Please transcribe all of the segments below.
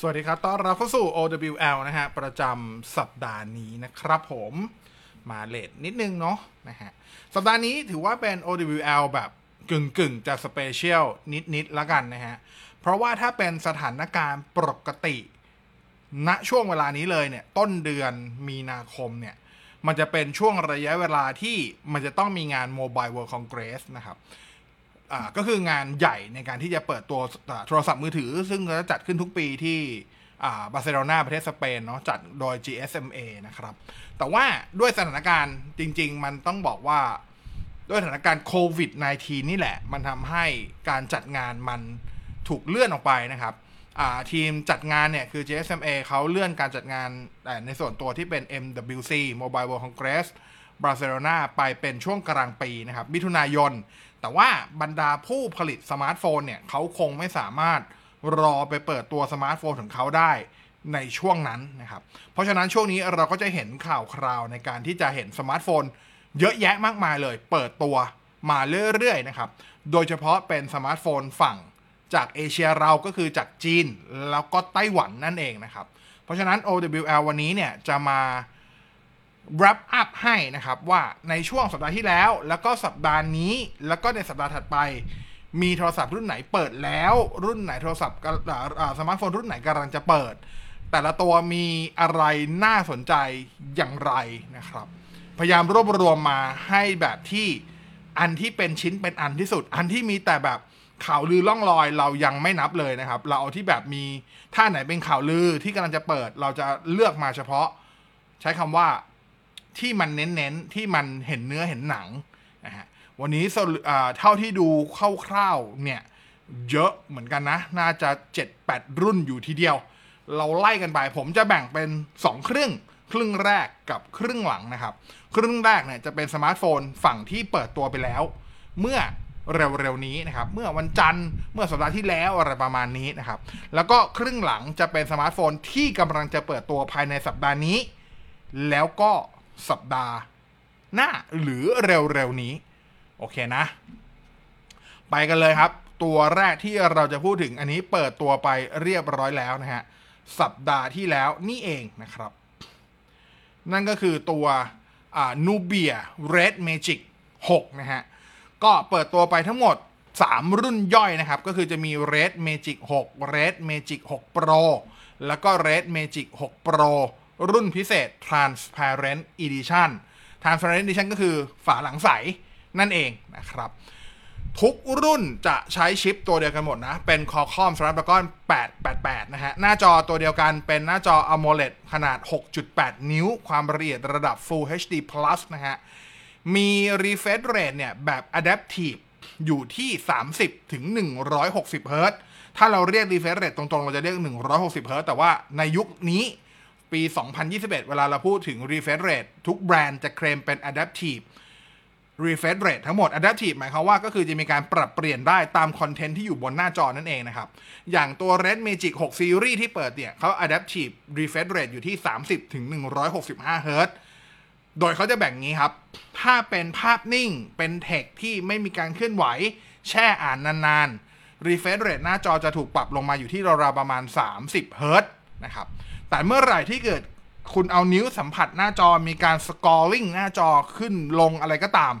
สวัสดีครับ ต้อนรับเข้าสู่ OWL นะฮะ ประจำสัปดาห์นี้นะครับผม มาเลทนิดนึงเนาะนะฮะ สัปดาห์นี้ถือว่าเป็น OWL แบบกึ่งกึ่งจะสเปเชียลนิดนิดละกันนะฮะ เพราะว่าถ้าเป็นสถานการณ์ปกติณช่วงเวลานี้เลยเนี่ย ต้นเดือนมีนาคมเนี่ย มันจะเป็นช่วงระยะเวลาที่มันจะต้องมีงาน Mobile World Congress นะครับ อ่าก็คืองานใหญ่ในการที่จะเปิดตัวโทรศัพท์มือถือ ซึ่งจะจัดขึ้นทุกปีที่อ่าบาร์เซโลนาประเทศสเปนเนาะจัดโดย GSMA นะครับ แต่ว่าด้วยสถานการณ์จริง ๆ มันต้องบอกว่าด้วยสถานการณ์โควิด -19 นี่แหละ มันทำให้การจัดงานมันถูกเลื่อนออกไปนะครับอ่าทีมจัดงานเนี่ย คือ GSMA เขาเลื่อนการจัดงานแต่ในส่วนตัวที่เป็น MWC Mobile World Congress บาร์เซโลนาไปเป็นช่วงกลางปีนะครับมิถุนายน แต่ว่าบรรดาผู้ผลิตสมาร์ทโฟนเนี่ยเขาคงไม่สามารถรอไปเปิดตัวสมาร์ทโฟนของเขาได้ในช่วงนั้นนะครับ เพราะฉะนั้นช่วงนี้เราก็จะเห็นข่าวคราวในการที่จะเห็นสมาร์ทโฟน เยอะแยะมากมายเลย เปิดตัวมาเรื่อยๆนะครับ โดยเฉพาะเป็นสมาร์ทโฟนฝั่งจากเอเชียเราก็คือจากจีนแล้วก็ไต้หวันนั่นเองนะครับ เพราะฉะนั้น OWL วันนี้เนี่ยจะมา wrap up ให้นะครับว่าในช่วงสัปดาห์ที่แล้ว แล้วก็สัปดาห์นี้ แล้วก็ในสัปดาห์ถัดไป มีโทรศัพท์รุ่นไหนเปิดแล้ว รุ่นไหนโทรศัพท์สมาร์ทโฟนรุ่นไหนกำลังจะเปิด แต่ละตัวมีอะไรน่าสนใจอย่างไรนะครับ พยายามรวบรวมมาให้แบบที่อันที่เป็นชิ้นเป็นอันที่สุด อันที่มีแต่แบบข่าวลือล่องลอยเรายังไม่นับเลยนะครับ เราเอาที่แบบมีถ้าไหนเป็นข่าวลือที่กำลังจะเปิด เราจะเลือกมาเฉพาะ ใช้คำว่า ที่มันเน้นๆ ที่มันเห็นเนื้อเห็นหนังนะฮะวันนี้เท่าที่ดูคร่าวๆเนี่ยเยอะเหมือนกันนะ น่าจะ 7-8 รุ่นอยู่ทีเดียว เราไล่กันไป ผมจะแบ่งเป็น 2 ครึ่ง ครึ่งแรกกับครึ่งหลังนะครับ ครึ่งแรกเนี่ยจะเป็นสมาร์ทโฟนฝั่งที่เปิดตัวไปแล้ว เมื่อเร็วๆนี้นะครับ เมื่อวันจันทร์ เมื่อสัปดาห์ที่แล้วอะไรประมาณนี้นะครับ แล้วก็ครึ่งหลังจะเป็นสมาร์ทโฟนที่กำลังจะเปิดตัวภายในสัปดาห์นี้ แล้วก็ สัปดาห์หน้าหรือเร็วๆนี้ โอเคนะ ไปกันเลยครับ ตัวแรกที่เราจะพูดถึงอันนี้เปิดตัวไปเรียบร้อยแล้วนะฮะ สัปดาห์ที่แล้วนี่เองนะครับ นั่นก็คือตัวนูเบีย Red Magic 6นะฮะ ก็เปิดตัวไปทั้งหมด 3 รุ่นย่อยนะครับ ก็คือจะมี Red Magic 6 Red Magic 6 Pro แล้วก็ Red Magic 6 Pro รุ่นพิเศษ Transparent Edition Transparent Edition ก็คือฝาหลังใส นั่นเองนะครับ ทุกรุ่นจะใช้ชิปตัวเดียวกันหมดนะ เป็น Qualcomm Snapdragon 888 นะฮะ หน้าจอตัวเดียวกันเป็นหน้าจอ AMOLED ขนาด 6.8 นิ้ว ความละเอียดระดับ Full HD Plus นะฮะ มี refresh rate เนี่ย แบบ adaptive อยู่ที่ 30 ถึง 160 เฮิรตซ์ถ้าเราเรียก refresh rate ตรง ๆ เราจะเรียก 160 เฮิรตซ์แต่ว่าในยุคนี้ ปี 2021 เวลาเราพูดถึง refresh rate ทุกแบรนด์จะเคลมเป็น adaptive refresh rate ทั้งหมด adaptive หมายความว่าก็คือจะมีการปรับเปลี่ยนได้ตามคอนเทนต์ที่อยู่บนหน้าจอนั่นเองนะครับ อย่างตัว Red Magic 6 Series ที่เปิดเนี่ยเขา adaptive refresh rate อยู่ที่ 30ถึง165เฮิรตโดยเขาจะแบ่งงี้ครับ ถ้าเป็นภาพนิ่งเป็นเทคที่ไม่มีการเคลื่อนไหว แช่อ่านนานๆ refresh rate หน้าจอจะถูกปรับลงมาอยู่ที่ราวๆประมาณ 30เฮิรตนะครับ แต่เมื่อไหร่ที่เกิดคุณเอานิ้วสัมผัสหน้าจอมีการ scrolling หน้าจอขึ้นลงอะไรก็ตาม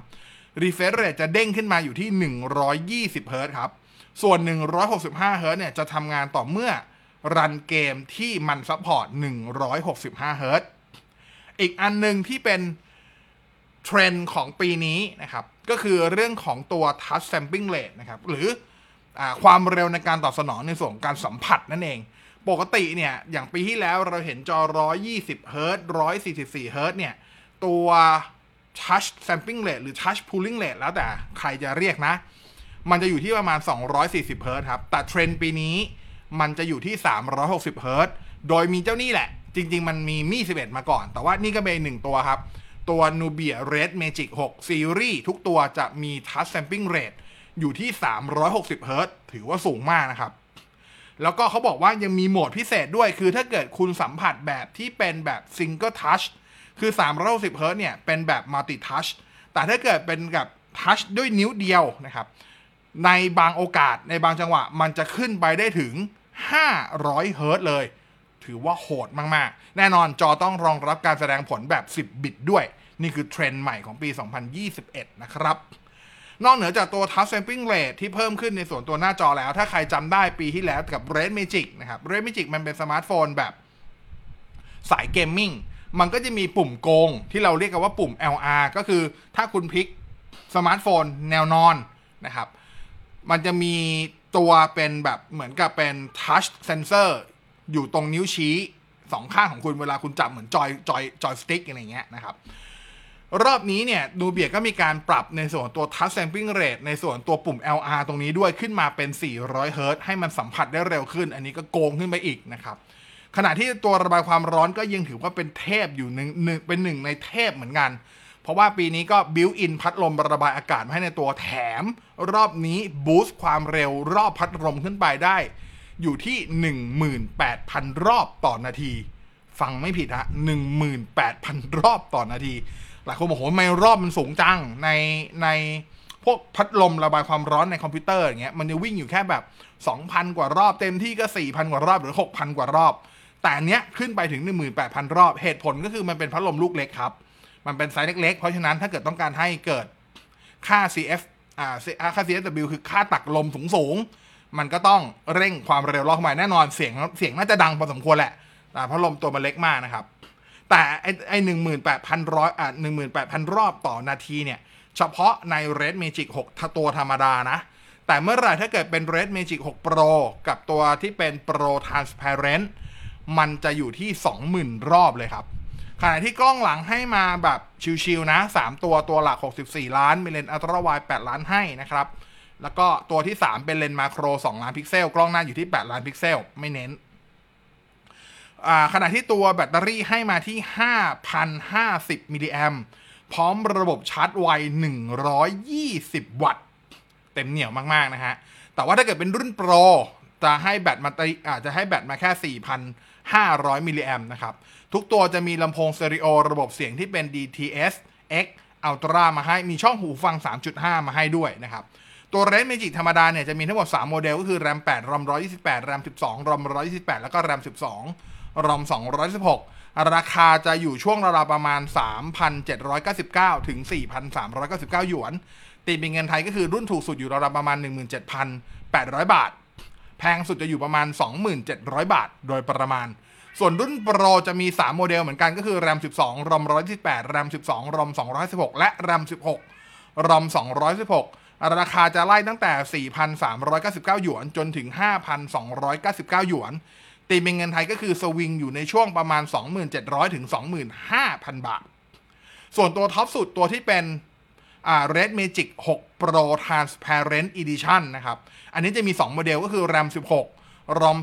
refresh rate จะเด้งขึ้นมาอยู่ที่ 120เฮิรตครับ ส่วน 165เฮิรตเนี่ยจะทำงานต่อเมื่อ run เกมที่มัน support 165เฮิรตอีกอันหนึ่งที่เป็นเทรนด์ของปีนี้นะครับ ก็คือเรื่องของตัว touch sampling rate นะครับ หรือความเร็วในการตอบสนองในส่วนการสัมผัสนั่นเอง ปกติเนี่ย อย่างปีที่แล้วเราเห็นจอ 120 เฮิรต์144 เฮิรต์เนี่ย ตัว touch sampling rate หรือ touch pooling rate แล้วแต่ใครจะเรียกนะ มันจะอยู่ที่ประมาณ 240 เฮิรตครับ แต่เทรนด์ปีนี้มันจะอยู่ที่ 360 เฮิรตโดยมีเจ้านี่แหละ จริง ๆ มันมีมี่11 มาก่อน แต่ว่านี่ก็เป็นหนึ่งตัวครับ ตัว Nubia Red Magic 6 Series ทุกตัวจะมี touch sampling rate อยู่ที่ 360 เฮิรตถือว่าสูงมากนะครับ แล้วก็เขาบอกว่ายังมีโหมดพิเศษด้วย คือถ้าเกิดคุณสัมผัสแบบที่เป็นแบบ single touch คือ360เฮิรตเนี่ย เป็นแบบ multi touch แต่ถ้าเกิดเป็นกับ touch ด้วยนิ้วเดียวนะครับ ในบางโอกาสในบางจังหวะ มันจะขึ้นไปได้ถึง 500เฮิร์ตเลย ถือว่าโหดมาก ๆ แน่นอนจอต้องรองรับการแสดงผลแบบ 10 บิตด้วย นี่คือเทรนด์ใหม่ของปี 2021 นะครับ นอกเหนือจากตัว Touch Sampling Rate ที่เพิ่มขึ้นในส่วนตัวหน้าจอแล้ว ถ้าใครจำได้ปีที่แล้วกับ Red Magic นะครับ Red Magic มันเป็นสมาร์ทโฟนแบบสาย gaming มันก็จะมีปุ่มโกง ที่เราเรียกกันว่าปุ่ม LR ก็คือถ้าคุณพลิกสมาร์ทโฟนแนวนอนนะครับ มันจะมีตัวเป็นแบบเหมือนกับเป็น touch sensor อยู่ตรงนิ้วชี้สองข้างของคุณเวลาคุณจับเหมือนจอยจอยจอยสติ๊กอะไรเงี้ยนะครับ รอบนี้เนี่ยนูเบียก็มีการปรับในส่วนตัว touch sampling rate ในส่วนตัวปุ่ม LR ตรงนี้ด้วยขึ้นมาเป็น 400เฮิรตให้มันสัมผัสได้เร็วขึ้น อันนี้ก็โกงขึ้นไปอีกนะครับ ขณะที่ตัวระบายความร้อนก็ยังถือว่าเป็นเทพอยู่หนึ่งหนึ่งเป็นหนึ่งในเทพเหมือนกัน เพราะว่าปีนี้ก็ built-in พัดลมระบายอากาศมาให้ในตัวแถม รอบนี้ boost ความเร็วรอบพัดลมขึ้นไปได้ อยู่ที่ 18,000 รอบต่อนาที ฟังไม่ผิดฮะ18,000 รอบต่อนาที หลายคนบอกโหทไมรอบมันสูงจังในในพวกพัดลมระบายความร้อนในคอมพิวเตอร์อย่างเงี้ยมันจะวิ่งอยู่แค่แบบ 2,000 กว่ารอบเต็มที่ก็ 4,000 กว่ารอบหรือ 6,000 กว่ารอบ แต่อันเนี้ยขึ้นไปถึง 18,000 รอบเหตุผลก็คือมันเป็นพัดลมลูกเล็กครับ มันเป็นไซส์เล็กๆ เพราะฉะนั้นถ้าเกิดต้องการให้เกิดค่า CF อ่าค่า CFW คือค่าตักลมสูงๆมันก็ต้องเร่งความเร็วรอบเข้ามาแน่นอนเสียงเสียงน่าจะดังพอสมควรแหละแต่พัดลมตัวมันเล็กมากนะครับ แต่ไอ้ไอ้หนึ่งหมื่นแปดพันร้อยอะหนึ่งหมื่นแปดพันรอบต่อนาทีเนี่ย เฉพาะใน Red Magic 6 ตัวธรรมดานะ แต่เมื่อไหร่ถ้าเกิดเป็น Red Magic 6 Pro กับตัวที่เป็น Pro Transparent มันจะอยู่ที่ 20,000 รอบเลยครับ ขณะที่กล้องหลังให้มาแบบชิวๆนะ 3 ตัวตัวหลัก 64 ล้านมีเลนส์ ultrawide 8ล้านให้นะครับ แล้วก็ตัวที่ 3 เป็นเลนส์มาโคร 2 ล้านพิกเซล กล้องหน้าอยู่ที่ 8 ล้านพิกเซล ไม่เน้น ขณะที่ตัวแบตเตอรี่ให้มาที่ 5,050 มิลลิแอมป์พร้อมระบบชาร์จไว 120 วัตต์ เต็มเหนียวมาก ๆ นะฮะ แต่ว่าถ้าเกิดเป็นรุ่น Pro จะให้แบตมาอาจจะให้แบตมาแค่ 4,500 มิลลิแอมป์นะครับ ทุกตัวจะมีลำโพงสเตอริโอระบบเสียงที่เป็น DTS X Ultra มาให้ มีช่องหูฟัง 3.5 มาให้ด้วยนะครับตัว Red Magic ธรรมดาเนี่ยจะมีทั้งหมด 3 โมเดล ก็คือ RAM 8 RAM 128 RAM 12 RAM 128 แล้วก็ RAM 12 RAM 216 ราคาจะอยู่ช่วงราวๆประมาณ 3,799 ถึง 4,399 หยวน ตีเป็นเงินไทยก็คือรุ่นถูกสุดอยู่ราวๆประมาณ 17,800 บาท แพงสุดจะอยู่ประมาณ 2,700บาท โดยประมาณ ส่วนรุ่นโปรจะมี 3 โมเดลเหมือนกันก็คือ RAM 12 RAM 128 RAM 12 RAM 216 และ RAM 16 RAM 216ราคาจะไล่ตั้งแต่ 4,399 หยวน จนถึง 5,299 หยวน ตีเป็นเงินไทยก็คือสวิงอยู่ในช่วงประมาณ 2,700 ถึง 25,000 บาท ส่วนตัวท็อปสุดตัวที่เป็นอ่า Red Magic 6 Pro Transparent Edition นะครับ อันนี้จะมี 2 โมเดลก็คือ RAM 16 ROM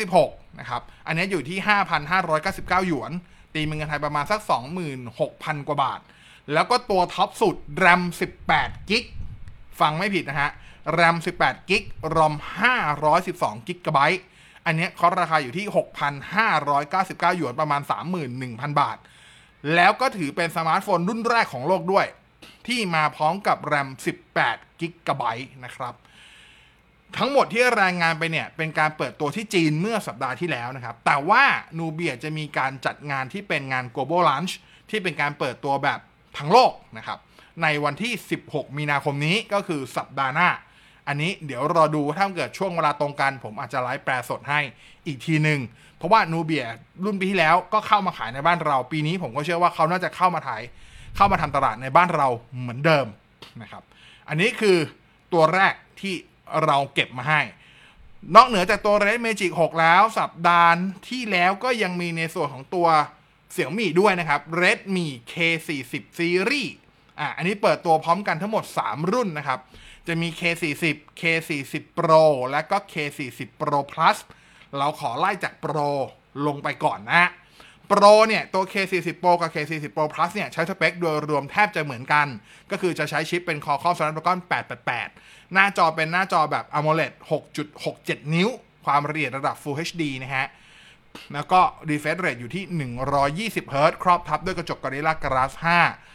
216 นะครับ อันนี้อยู่ที่ 5,599 หยวน ตีเป็นเงินไทยประมาณสัก 26,000 กว่าบาท แล้วก็ตัวท็อปสุด RAM 18กิกฟังไม่ผิดนะฮะ RAM 18กิ๊ก ROM 512กิกะไบต์ อันนี้คอราคาอยู่ที่ 6,599 หยวนประมาณ 31,000 บาท แล้วก็ถือเป็นสมาร์ทโฟนรุ่นแรกของโลกด้วย ที่มาพร้อมกับ RAM 18กิกะไบต์นะครับ ทั้งหมดที่รายงานไปเนี่ย เป็นการเปิดตัวที่จีนเมื่อสัปดาห์ที่แล้วนะครับ แต่ว่านูเบียจะมีการจัดงานที่เป็นงาน global launch ที่เป็นการเปิดตัวแบบทั้งโลกนะครับ ในวันที่ 16 มีนาคมนี้ก็คือสัปดาห์หน้า อันนี้เดี๋ยวรอดูถ้าเกิดช่วงเวลาตรงกัน ผมอาจจะไลฟ์แปลสดให้อีกทีหนึ่งเพราะว่านูเบียรุ่นปีที่แล้วก็เข้ามาขายในบ้านเรา ปีนี้ผมก็เชื่อว่าเขาน่าจะเข้ามาถ่ายเข้ามาทำตลาดในบ้านเราเหมือนเดิมนะครับอันนี้คือตัวแรกที่เราเก็บมาให้ นอกเหนือจากตัว Red Magic 6แล้วสัปดาห์ที่แล้วก็ยังมีในส่วนของตัวเสี่ยมี่ด้วยนะครับ Redmi K40 Series อะอันนี้เปิดตัวพร้อมกันทั้งหมด 3 รุ่นนะครับ จะมี K40 K40 Pro และก็ K40 Pro Plus เราขอไล่จาก Pro ลงไปก่อนนะ Pro เนี่ย ตัว K40 Pro กับ K40 Pro Plus เนี่ย ใช้สเปคโดยรวมแทบจะเหมือนกัน ก็คือจะใช้ชิปเป็น Qualcomm Snapdragon 888 หน้าจอเป็นหน้าจอแบบ AMOLED 6.67 นิ้ว ความละเอียดระดับ Full HD นะฮะ แล้วก็ refresh rate อยู่ที่ 120 Hz ครอบทับด้วยกระจก Gorilla Glass 5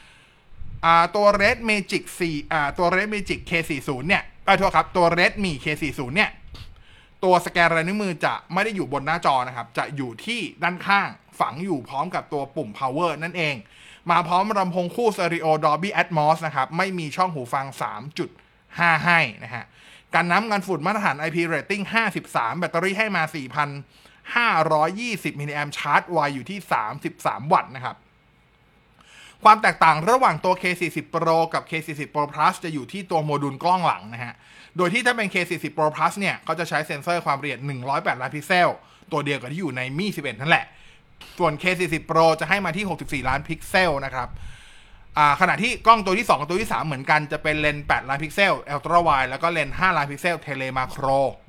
อ่าตัว Red Magic 4อ่าตัว Red Magic K40 เนี่ยเอ้ยโทษครับตัว Redmi K40 เนี่ยตัวสแกนลายนิ้วมือจะไม่ได้อยู่บนหน้าจอนะครับ จะอยู่ที่ด้านข้างฝังอยู่พร้อมกับตัวปุ่ม power นั่นเอง มาพร้อมลำโพงคู่ stereo Dolby Atmos นะครับ ไม่มีช่องหูฟัง 3.5 ให้นะฮะกันน้ำกันฝุ่นมาตรฐาน IP rating 53 แบตเตอรี่ให้มา 4,520มิลลิแอมป์ชาร์จไวอยู่ที่ 33 วัตต์นะครับ ความแตกต่างระหว่างตัว K40 Pro กับ K40 Pro Plus จะอยู่ที่ตัวโมดูลกล้องหลังนะฮะ โดยที่ถ้าเป็น K40 Pro Plus เนี่ยเขาจะใช้เซ็นเซอร์ความละเอียด 108 ล้านพิกเซล ตัวเดียวกับที่อยู่ใน Mi 11 นั่นแหละ ส่วน K40 Pro จะให้มาที่ 64 ล้านพิกเซลนะครับขณะที่กล้องตัวที่ 2 กับตัวที่ 3 เหมือนกันจะเป็นเลนส์8ล้านพิกเซล ultrawide แล้วก็เลนส์5ล้านพิกเซล telemacro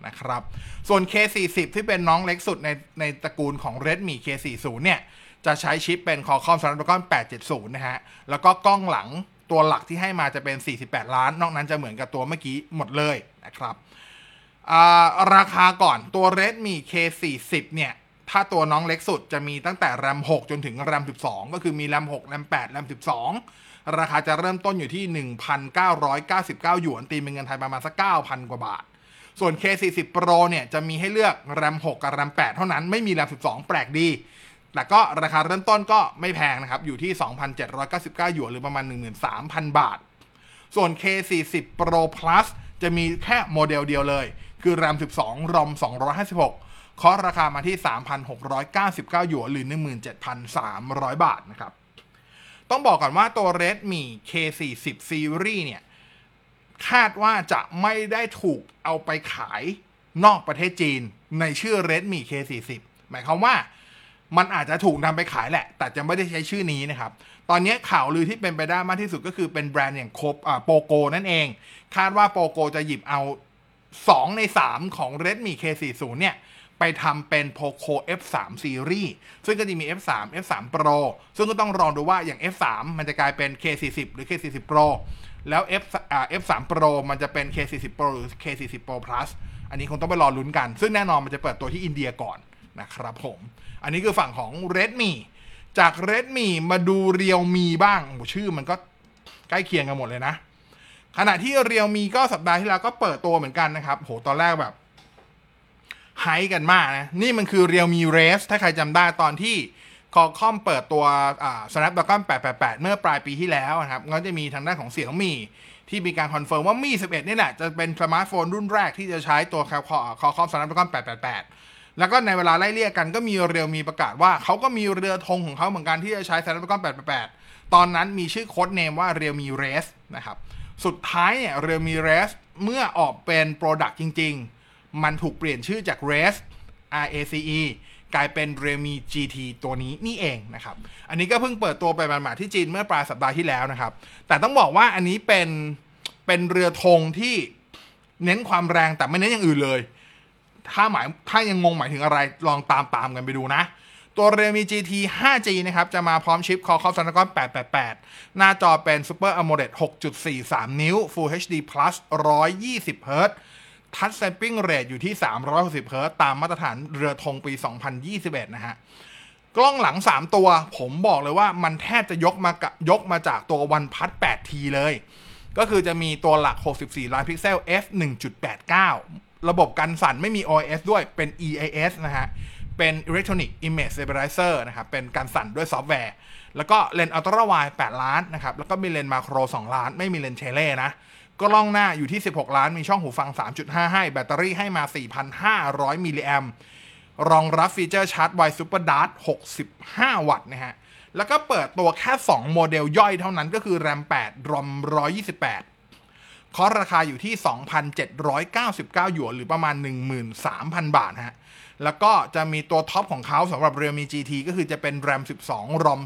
นะครับ ส่วน K40 ที่เป็นน้องเล็กสุดในในตระกูลของ Redmi K40 เนี่ย จะใช้ชิปเป็น Qualcomm Snapdragon 870 นะฮะ แล้วก็กล้องหลังตัวหลักที่ให้มาจะเป็น 48 ล้าน นอกนั้นจะเหมือนกับตัวเมื่อกี้หมดเลยนะครับ ราคาก่อนตัว Redmi K40 เนี่ย ถ้าตัวน้องเล็กสุดจะมีตั้งแต่ RAM 6 จนถึง RAM 12 ก็คือมี RAM 6 RAM 8 RAM 12 ราคาจะเริ่มต้นอยู่ที่ 1,999 หยวน ตีเป็นเงินไทยประมาณสัก 9,000 กว่าบาท ส่วน K40 Pro เนี่ยจะมีให้เลือก RAM 6 กับ RAM 8 เท่านั้น ไม่มี RAM 12 แปลกดี แต่ก็ราคาเริ่มต้นก็ไม่แพงนะครับ อยู่ที่ 2,799 หยวนหรือประมาณ 13,000 บาท ส่วน K40 Pro Plus จะมีแค่โมเดลเดียวเลย คือ RAM 12 ROM 256คอสราคามาที่ 3,699 หยวนหรือ 17,300 บาทนะครับ ต้องบอกก่อนว่าตัว Redmi K40 Series เนี่ย คาดว่าจะไม่ได้ถูกเอาไปขายนอกประเทศจีนในชื่อ Redmi K40 หมายความว่า มันอาจจะถูกนำไปขายแหละ แต่จะไม่ได้ใช้ชื่อนี้นะครับ ตอนนี้ข่าวลือที่เป็นไปได้มากที่สุดก็คือเป็นแบรนด์อย่างโคโปโกนั่นเอง คาดว่าโปโกจะหยิบเอา 2 ใน 3 ของ Redmi K40 เนี่ย ไปทำเป็น Poco F3 Series ซึ่งก็จะมี F3 F3 Pro ซึ่งก็ต้องรองดูว่าอย่าง F3 มันจะกลายเป็น K40 หรือ K40 Pro แล้ว F F3 Pro มันจะเป็น K40 Pro หรือ K40 Pro Plus อันนี้คงต้องไปรอลุ้นกัน ซึ่งแน่นอนมันจะเปิดตัวที่อินเดียก่อน นะครับผม อันนี้คือฝั่งของ Redmi จาก Redmi มาดู Realme บ้างชื่อมันก็ใกล้เคียงกันหมดเลยนะ ขณะที่ Realme ก็สัปดาห์ที่แล้วก็เปิดตัวเหมือนกันนะครับ โห ตอนแรกแบบไฮกันมากนะ นี่มันคือ Realme Race ถ้าใครจำได้ตอนที่ Qualcomm เปิดตัว Snapdragon 888 เมื่อปลายปีที่แล้วนะครับ ก็จะมีทางด้านของ Xiaomi ที่มีการ confirm ว่า Mi 11 นี่แหละ จะเป็นสมาร์ทโฟนรุ่นแรกที่จะใช้ตัว Qualcomm Snapdragon 888 แล้วก็ในเวลาไล่เลี่ยกันก็มี Realme ประกาศว่าเขาก็มีเรือธงของเขาเหมือนกันที่จะใช้ Snapdragon 888 ตอนนั้นมีชื่อ codename ว่า Realme Race นะครับ สุดท้ายเนี่ย Realme Race เมื่อออกเป็น product จริง ๆ มันถูกเปลี่ยนชื่อจาก Race R A C E กลายเป็น Realme GT ตัวนี้นี่เองนะครับ อันนี้ก็เพิ่งเปิดตัวไปหมาดๆที่จีนเมื่อปลายสัปดาห์ที่แล้วนะครับ แต่ต้องบอกว่าอันนี้เป็นเป็นเรือธงที่เน้นความแรงแต่ไม่เน้นอย่างอื่นเลย ถ้าหมายถ้ายังงงหมายถึงอะไรลองตามตามกันไปดูนะ ตัว Realme GT 5G นะครับ จะมาพร้อมชิป Qualcomm Snapdragon 888 หน้าจอเป็น Super AMOLED 6.43 นิ้ว Full HD Plus 120 Hz touch sampling rate อยู่ที่ 360 เฮิรตซ์ตามมาตรฐานเรือธงปี 2021 นะฮะ กล้องหลัง 3 ตัว ผมบอกเลยว่ามันแทบจะยกมายกมาจากตัววันพัด 8T เลย ก็คือจะมีตัวหลัก 64 ล้านพิกเซล f 1.89 ระบบกันสั่นไม่มี OIS ด้วยเป็น EIS นะฮะ เป็น Electronic Image Stabilizer นะครับ เป็นกันสั่นด้วยซอฟต์แวร์ แล้วก็เลนส์ ultrawide 8ล้านนะครับ แล้วก็มีเลนส์ macro 2 ล้าน ไม่มีเลนส์เทเล่นะกล้องหน้าอยู่ที่ 16 ล้าน มีช่องหูฟัง 3.5 ให้ แบตเตอรี่ให้มา 4,500 มิลลิแอมป์รองรับฟีเจอร์ชาร์จไว SuperDart 65 วัตต์นะฮะ แล้วก็เปิดตัวแค่ 2 โมเดลย่อยเท่านั้นก็คือ RAM 8 ROM 128 คอสราคาอยู่ที่ 2,799 หยวน หรือประมาณ 13,000 บาทฮะ แล้วก็จะมีตัวท็อปของเขาสำหรับ Realme GT ก็คือจะเป็น RAM 12 ROM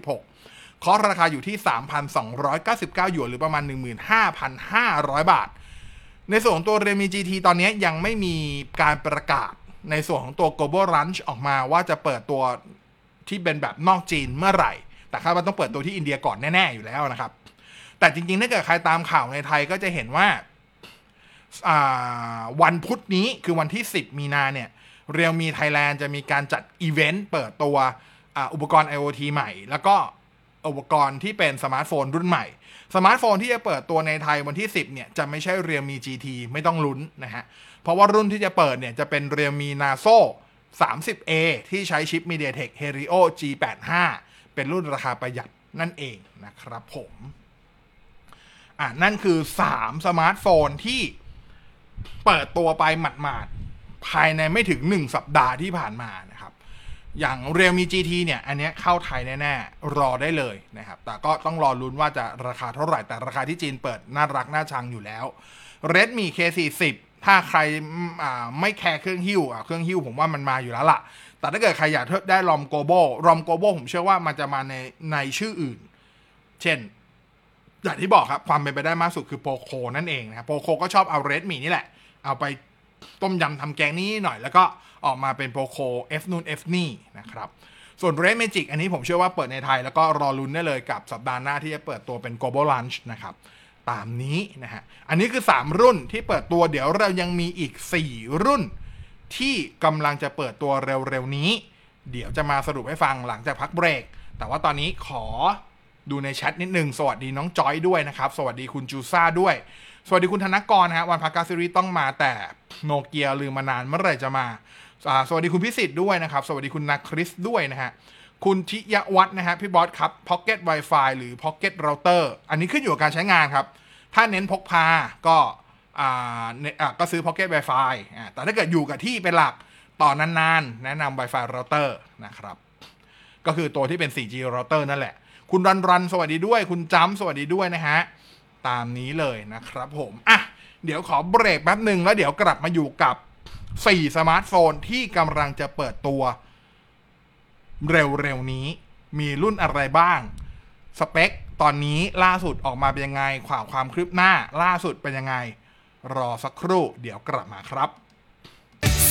256 คอสราคาอยู่ที่ 3,299 หยวน หรือประมาณ 15,500 บาท ในส่วนของตัว Redmi GT ตอนนี้ยังไม่มีการประกาศในส่วนของตัว Global Launch ออกมาว่าจะเปิดตัวที่เป็นแบบนอกจีนเมื่อไหร่ แต่คาดว่าต้องเปิดตัวที่อินเดียก่อนแน่ ๆ อยู่แล้วนะครับ แต่จริงๆถ้าเกิดใครตามข่าวในไทยก็จะเห็นว่าวันพุธนี้คือวันที่ 10 มีนาเนี่ย Realme Thailand จะมีการจัดอีเวนต์เปิดตัวอุปกรณ์ IoT ใหม่ แล้วก็อุปกรณ์ที่เป็นสมาร์ทโฟนรุ่นใหม่ สมาร์ทโฟนที่จะเปิดตัวในไทยวันที่ 10 เนี่ย จะไม่ใช่ Realme GT ไม่ต้องลุ้นนะฮะ เพราะว่ารุ่นที่จะเปิดเนี่ย จะเป็น Realme Narzo 30A ที่ใช้ชิป MediaTek Helio G85 เป็นรุ่นราคาประหยัดนั่นเองนะครับผม อะนั่นคือ3สมาร์ทโฟนที่เปิดตัวไปหมาดๆภายในไม่ถึง1สัปดาห์ที่ผ่านมานะครับ อย่าง Realme GT เนี่ย อันนี้เข้าไทยแน่ๆ รอได้เลยนะครับ แต่ก็ต้องรอลุ้นว่าจะราคาเท่าไหร่ แต่ราคาที่จีนเปิดน่ารักน่าชังอยู่แล้ว Redmi K40 ถ้าใครไม่แคร์เครื่องหิ้วเครื่องหิ้วผมว่ามันมาอยู่แล้วล่ะ แต่ถ้าเกิดใครอยากได้รอมโกโบรอมโกโบผมเชื่อว่ามันจะมาในในชื่ออื่น เช่น อย่างที่บอกครับ ความเป็นไปได้มากสุดคือโปโคนั่นเองนะครับโปโคก็ชอบเอาเรดมี่นี่แหละ เอาไปต้มยำทำแกงนี้หน่อย แล้วก็ออกมาเป็นโปโค F นูน F นี่นะครับ ส่วน Red Magic อันนี้ผมเชื่อว่าเปิดในไทย แล้วก็รอลุ้นได้เลยกับสัปดาห์หน้าที่จะเปิดตัวเป็น Global Launch นะครับตามนี้นะฮะ อันนี้คือ 3 รุ่นที่เปิดตัวเดี๋ยวเรายังมีอีก 4 รุ่น ที่กำลังจะเปิดตัวเร็วๆนี้ เดี๋ยวจะมาสรุปให้ฟังหลังจากพักเบรก แต่ว่าตอนนี้ขอ ดูในแชทนิดนึงสวัสดีน้องจอยด้วยนะครับ สวัสดีคุณจูซ่าด้วย สวัสดีคุณธนกรนะฮะวันพักกาซิรีต้องมาแต่โนเกียลืมมานานเมื่อไหร่จะมา สวัสดีคุณพิสิทธิ์ด้วยนะครับ สวัสดีคุณนักคริสด้วยนะฮะคุณทิยวัฒน์นะฮะพี่บอสครับ Pocket Wi-Fi หรือ Pocket Router อันนี้ขึ้นอยู่กับการใช้งานครับ ถ้าเน้นพกพาก็อ่าก็ซื้อ Pocket Wi-Fi อ่าแต่ถ้าเกิดอยู่กับที่เป็นหลักต่อนานๆ แนะนำ Wi-Fi Router นะครับ ก็คือตัวที่เป็น 4G Router นั่นแหละ คุณรันรันสวัสดีด้วย คุณจัมสวัสดีด้วยนะฮะ ตามนี้เลยนะครับผม อะ เดี๋ยวขอเบรกแป๊บหนึ่งแล้วเดี๋ยวกลับมาอยู่กับ 4 สมาร์ทโฟนที่กำลังจะเปิดตัว เร็วๆนี้ มีรุ่นอะไรบ้าง สเปค ตอนนี้ล่าสุดออกมาเป็นยังไงข่าวความคืบหน้า ล่าสุดเป็นยังไง รอสักครู่ เดี๋ยวกลับมาครับ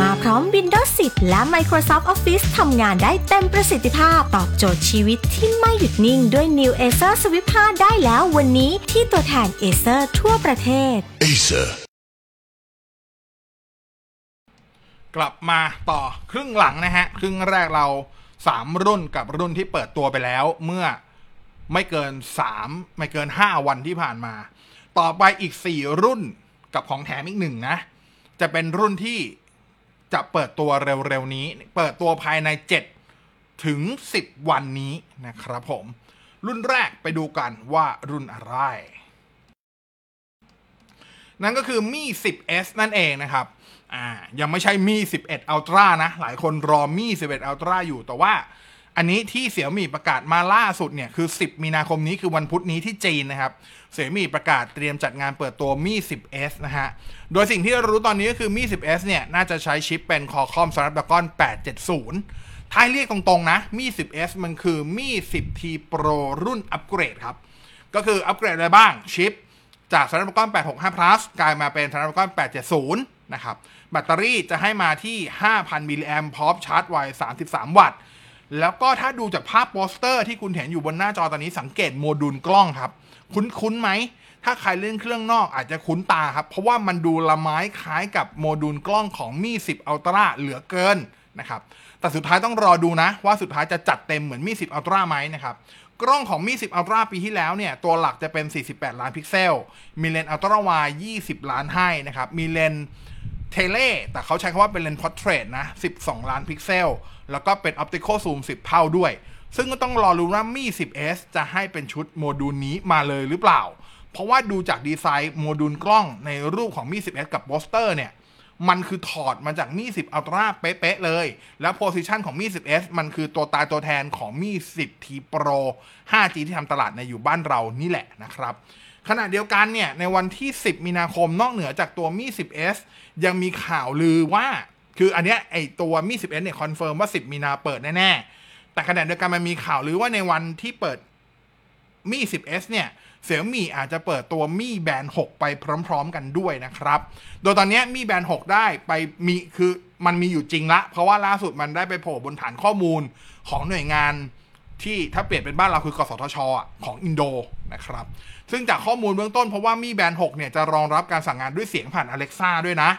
มาพร้อม Windows 10 และ Microsoft Office ทำงานได้เต็มประสิทธิภาพ ตอบโจทย์ชีวิตที่ไม่หยุดนิ่งด้วย New Acer Swift 5 ได้แล้ววันนี้ที่ตัวแทน Acer ทั่วประเทศ Acer กลับมาต่อครึ่งหลังนะฮะ ครึ่งแรกเรา 3 รุ่นกับรุ่นที่เปิดตัวไปแล้ว เมื่อไม่เกิน 3 ไม่เกิน 5 วันที่ผ่านมา ต่อไปอีก 4 รุ่นกับของแถมอีกหนึ่งนะ จะเป็นรุ่นที่ จะเปิดตัวเร็วๆนี้ เปิดตัวภายใน 7 ถึง 10 วันนี้นะครับผม รุ่นแรกไปดูกันว่ารุ่นอะไร นั่นก็คือมี่ 10s นั่นเองนะครับอ่ายังไม่ใช่มี่11 Ultra นะ หลายคนรอมี่11 Ultra อยู่แต่ว่า อันนี้ที่เสี่ยมี่ประกาศมาล่าสุดเนี่ยคือ 10 มีนาคมนี้คือวันพุธนี้ที่จีนนะครับXiaomi ประกาศเตรียมจัดงานเปิดตัวมี่ 10s นะฮะ โดยสิ่งที่เรารู้ตอนนี้ก็คือมี่ 10s เนี่ยน่าจะใช้ชิปเป็น Qualcomm Snapdragon 870ถ้าเรียกตรงๆนะมี่ 10s มันคือมี่ 10t Pro รุ่นอัปเกรดครับ ก็คืออัปเกรดอะไรบ้างชิปจาก Snapdragon 865 plus กลายมาเป็น Snapdragon 870 นะครับ แบตเตอรี่จะให้มาที่ 5,000มิลลิแอมป์พร้อมชาร์จไว 33 วัตต์ แล้วก็ถ้าดูจากภาพโปสเตอร์ที่คุณเห็นอยู่บนหน้าจอตอนนี้สังเกตโมดูลกล้องครับ คุ้นๆไหม ถ้าใครเล่นเครื่องนอกอาจจะคุ้นตาครับ เพราะว่ามันดูละม้ายคล้ายกับโมดูลกล้องของมี่10 Ultra เหลือเกินนะครับแต่สุดท้ายต้องรอดูนะ ว่าสุดท้ายจะจัดเต็มเหมือนมี่10 Ultra ไหมนะครับกล้องของมี่10 Ultra ปีที่แล้วเนี่ยตัวหลักจะเป็น 48 ล้านพิกเซล มีเลนส์ ultrawide 20 ล้านให้นะครับมีเลนส์ tele แต่เขาใช้คำว่าเป็นเลนส์ portrait นะ 12 ล้านพิกเซล แล้วก็เป็น optical zoom 10 เท่าด้วย ซึ่งก็ต้องรอรู้ว่ามี่ 10s จะให้เป็นชุดโมดูลนี้มาเลยหรือเปล่า เพราะว่าดูจากดีไซน์โมดูลกล้องในรูปของมี่ 10s กับโปสเตอร์เนี่ย มันคือถอดมาจากมี่ 10 Ultra เป๊ะๆเลย แล้ว position ของมี่ 10s มันคือตัวตายตัวแทนของมี่ 10t Pro 5G ที่ทำตลาดในอยู่บ้านเรานี่แหละนะครับขณะเดียวกันเนี่ยในวันที่ 10 มีนาคมนอกเหนือจากตัวมี่ 10s ยังมีข่าวลือว่า คืออันเนี้ยไอตัวมี่ 10s เนี่ย confirm ว่า10มีนาเปิดแน่ๆ แต่ขณะเดียวกันมันมีข่าวลือว่าในวันที่เปิดมี่ 10s เนี่ย Xiaomi อาจจะเปิดตัว Mi Band 6ไปพร้อม ๆ กันด้วยนะครับ โดยตอนนี้ Mi Band 6ได้ไปมีคือมันมีอยู่จริงละ เพราะว่าล่าสุดมันได้ไปโผล่บนฐานข้อมูลของหน่วยงานที่ถ้าเปรียบเป็นบ้านเราคือกสทช.ของอินโดนะครับ ซึ่งจากข้อมูลเบื้องต้นพบว่า Mi Band 6เนี่ยจะรองรับการสั่งงานด้วยเสียงผ่าน Alexa ด้วยนะ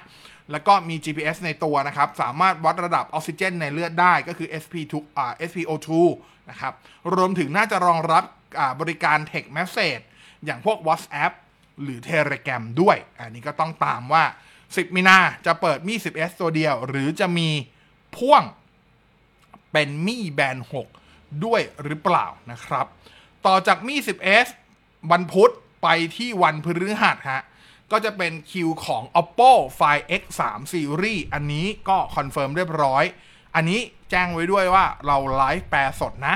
แล้วก็มี GPS ในตัวนะครับ สามารถวัดระดับออกซิเจนในเลือดได้ก็คือ SP2 อ่า SPO2 นะครับ รวมถึงน่าจะรองรับบริการ Text Message อย่างพวก WhatsApp หรือ Telegram ด้วย อันนี้ก็ต้องตามว่า 10 มีนาจะเปิดมี 10s ตัวเดียว หรือจะมีพ่วงเป็นมีแบน 6 ด้วยหรือเปล่านะครับ ต่อจากมี 10s วันพุธไปที่วันพฤหัสฮะ ก็จะเป็นคิวของ oppo find x3 series อันนี้ก็ confirm เรียบร้อย อันนี้แจ้งไว้ด้วยว่าเราไลฟ์แปลสดนะ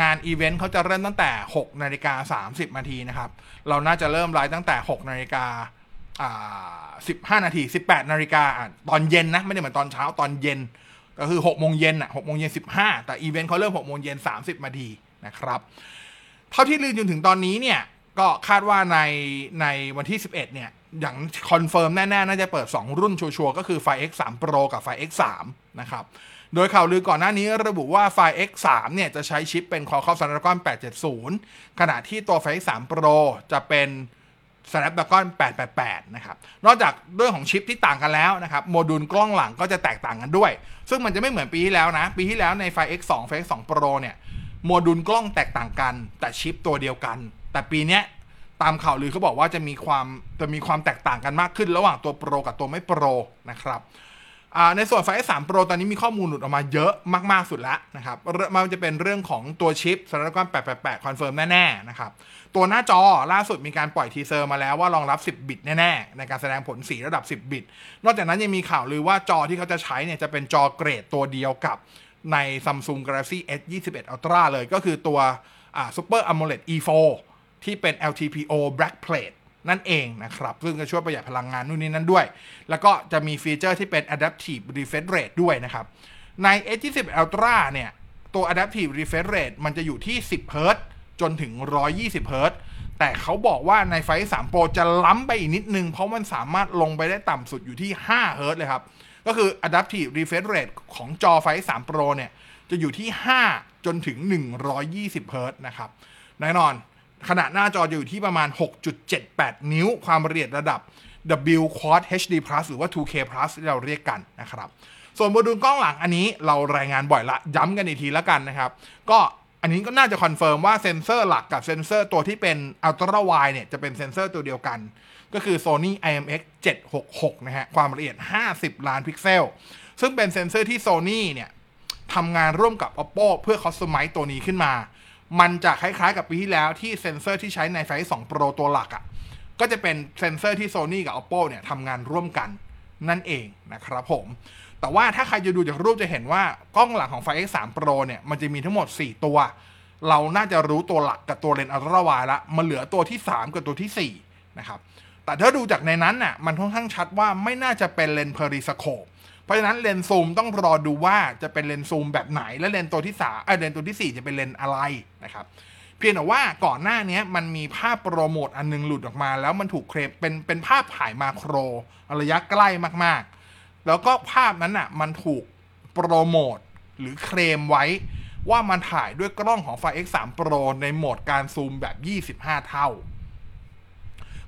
งานอีเวนต์เขาจะเริ่มตั้งแต่ 6 นาฬิกา 30 นาทีนะครับ เราน่าจะเริ่มไลฟ์ตั้งแต่ 6 นาฬิกาอ่า15นาที 18 นาฬิกาตอนเย็นนะ ไม่ได้เหมือนตอนเช้าตอนเย็น ก็คือ 6 โมงเย็นอะ6โมงเย็น 15 แต่อีเวนต์เขาเริ่ม 6 โมงเย็น 30 นาทีนะครับ เท่าที่ลือจนถึงตอนนี้เนี่ย ก็คาดว่าในในวันที่ 11 เนี่ย อย่างคอนเฟิร์มแน่ ๆ น่าจะเปิด 2 รุ่นชัวร์ๆก็คือไฟ X3 Pro กับไฟ X3 นะครับ โดยข่าวลือก่อนหน้านี้ระบุว่าไฟ X3 เนี่ยจะใช้ชิปเป็น Qualcomm Snapdragon 870 ขณะที่ตัวไฟ X3 Pro จะเป็น Snapdragon 888 นะครับ นอกจากเรื่องของชิปที่ต่างกันแล้วนะครับ โมดูลกล้องหลังก็จะแตกต่างกันด้วย ซึ่งมันจะไม่เหมือนปีที่แล้วนะ ปีที่แล้วในไฟ X2 ไฟ X2 Pro เนี่ย โมดูลกล้องแตกต่างกัน แต่ชิปตัวเดียวกัน แต่ปีนี้ ตามข่าวลือเขาบอกว่าจะมีความจะมีความแตกต่างกันมากขึ้น ระหว่างตัวโปรกับตัวไม่โปรนะครับในส่วนไฟ S3 Pro ตอนนี้มีข้อมูลหลุดออกมาเยอะมาก ๆ สุดแล้วนะครับมันจะเป็นเรื่องของตัวชิป Snapdragon 888 คอนเฟิร์มแน่ ๆ นะครับ ตัวหน้าจอล่าสุดมีการปล่อย teaser มาแล้วว่ารองรับ 10 บิตแน่ ๆ ในการแสดงผลสีระดับ 10 บิต นอกจากนั้นยังมีข่าวลือว่าจอที่เขาจะใช้เนี่ยจะเป็นจอเกรดตัวเดียวกับใน Samsung Galaxy S21 Ultra เลยก็คือตัว Super AMOLED E4 ที่เป็น LTPO Black Plate นั่นเองนะครับ ซึ่งจะช่วยประหยัดพลังงานนู่นนี่นั่นด้วย แล้วก็จะมีฟีเจอร์ที่เป็น Adaptive Refresh Rate ด้วยนะครับ ใน S21 Ultra เนี่ย ตัว Adaptive Refresh Rate มันจะอยู่ที่ 10 Hz จนถึง 120 Hz แต่เขาบอกว่าในไฟ3 Pro จะล้ำไปอีกนิดนึง เพราะมันสามารถลงไปได้ต่ำสุดอยู่ที่ 5 Hz เลยครับ ก็คือ Adaptive Refresh Rate ของจอไฟ3 Pro เนี่ย จะอยู่ที่ 5 จนถึง 120 Hz นะครับ แน่นอน ขนาดหน้าจอจะอยู่ที่ประมาณ 6.78 นิ้ว ความละเอียดระดับ Wide Quad HD Plus หรือว่า 2K Plus ที่เราเรียกกันนะครับ ส่วนโมดูลกล้องหลังอันนี้เรารายงานบ่อยละ ย้ำกันอีกทีแล้วกันนะครับ ก็อันนี้ก็น่าจะคอนเฟิร์มว่าเซ็นเซอร์หลักกับเซ็นเซอร์ตัวที่เป็น Ultra Wide เนี่ยจะเป็นเซ็นเซอร์ตัวเดียวกัน ก็คือ Sony IMX 766 นะฮะ ความละเอียด 50 ล้านพิกเซล ซึ่งเป็นเซ็นเซอร์ที่ Sony เนี่ยทำงานร่วมกับ Oppo เพื่อ customize ตัวนี้ขึ้นมา มันจะคล้ายๆกับปีที่แล้วที่เซ็นเซอร์ที่ใช้ในไฟ2 Pro ตัวหลักอะ่ะ ก็จะเป็นเซ็นเซอร์ที่ Sony กับ Oppo เนี่ยทำงานร่วมกันนั่นเองนะครับผม แต่ว่าถ้าใครจะดูจากรูปจะเห็นว่ากล้องหลังของไฟ X3 Pro เนี่ยมันจะมีทั้งหมด 4 ตัว เราน่าจะรู้ตัวหลักกับตัวเลนส์ ultra wide ละ มันเหลือตัวที่ 3 กับตัวที่4นะครับ แต่ถ้าดูจากในนั้นน่ะมันค่อนข้างชัดว่าไม่น่าจะเป็นเลนส์ periscope เพราะฉะนั้นเลนส์ซูมต้องรอดูว่าจะเป็นเลนส์ซูมแบบไหนและเลนส์ตัวที่สามเออเลนส์ตัวที่ 4 จะเป็นเลนส์อะไรนะครับเพียงแต่ว่าก่อนหน้านี้มันมีภาพโปรโมทอันนึงหลุดออกมา แล้วมันถูกเคลมเป็นเป็นภาพถ่ายมาโครระยะใกล้มากๆ แล้วก็ภาพนั้นอะมันถูกโปรโมทหรือเคลมไว้ว่ามันถ่ายด้วยกล้องของไฟ X3 Pro ในโหมดการซูมแบบ 25 เท่า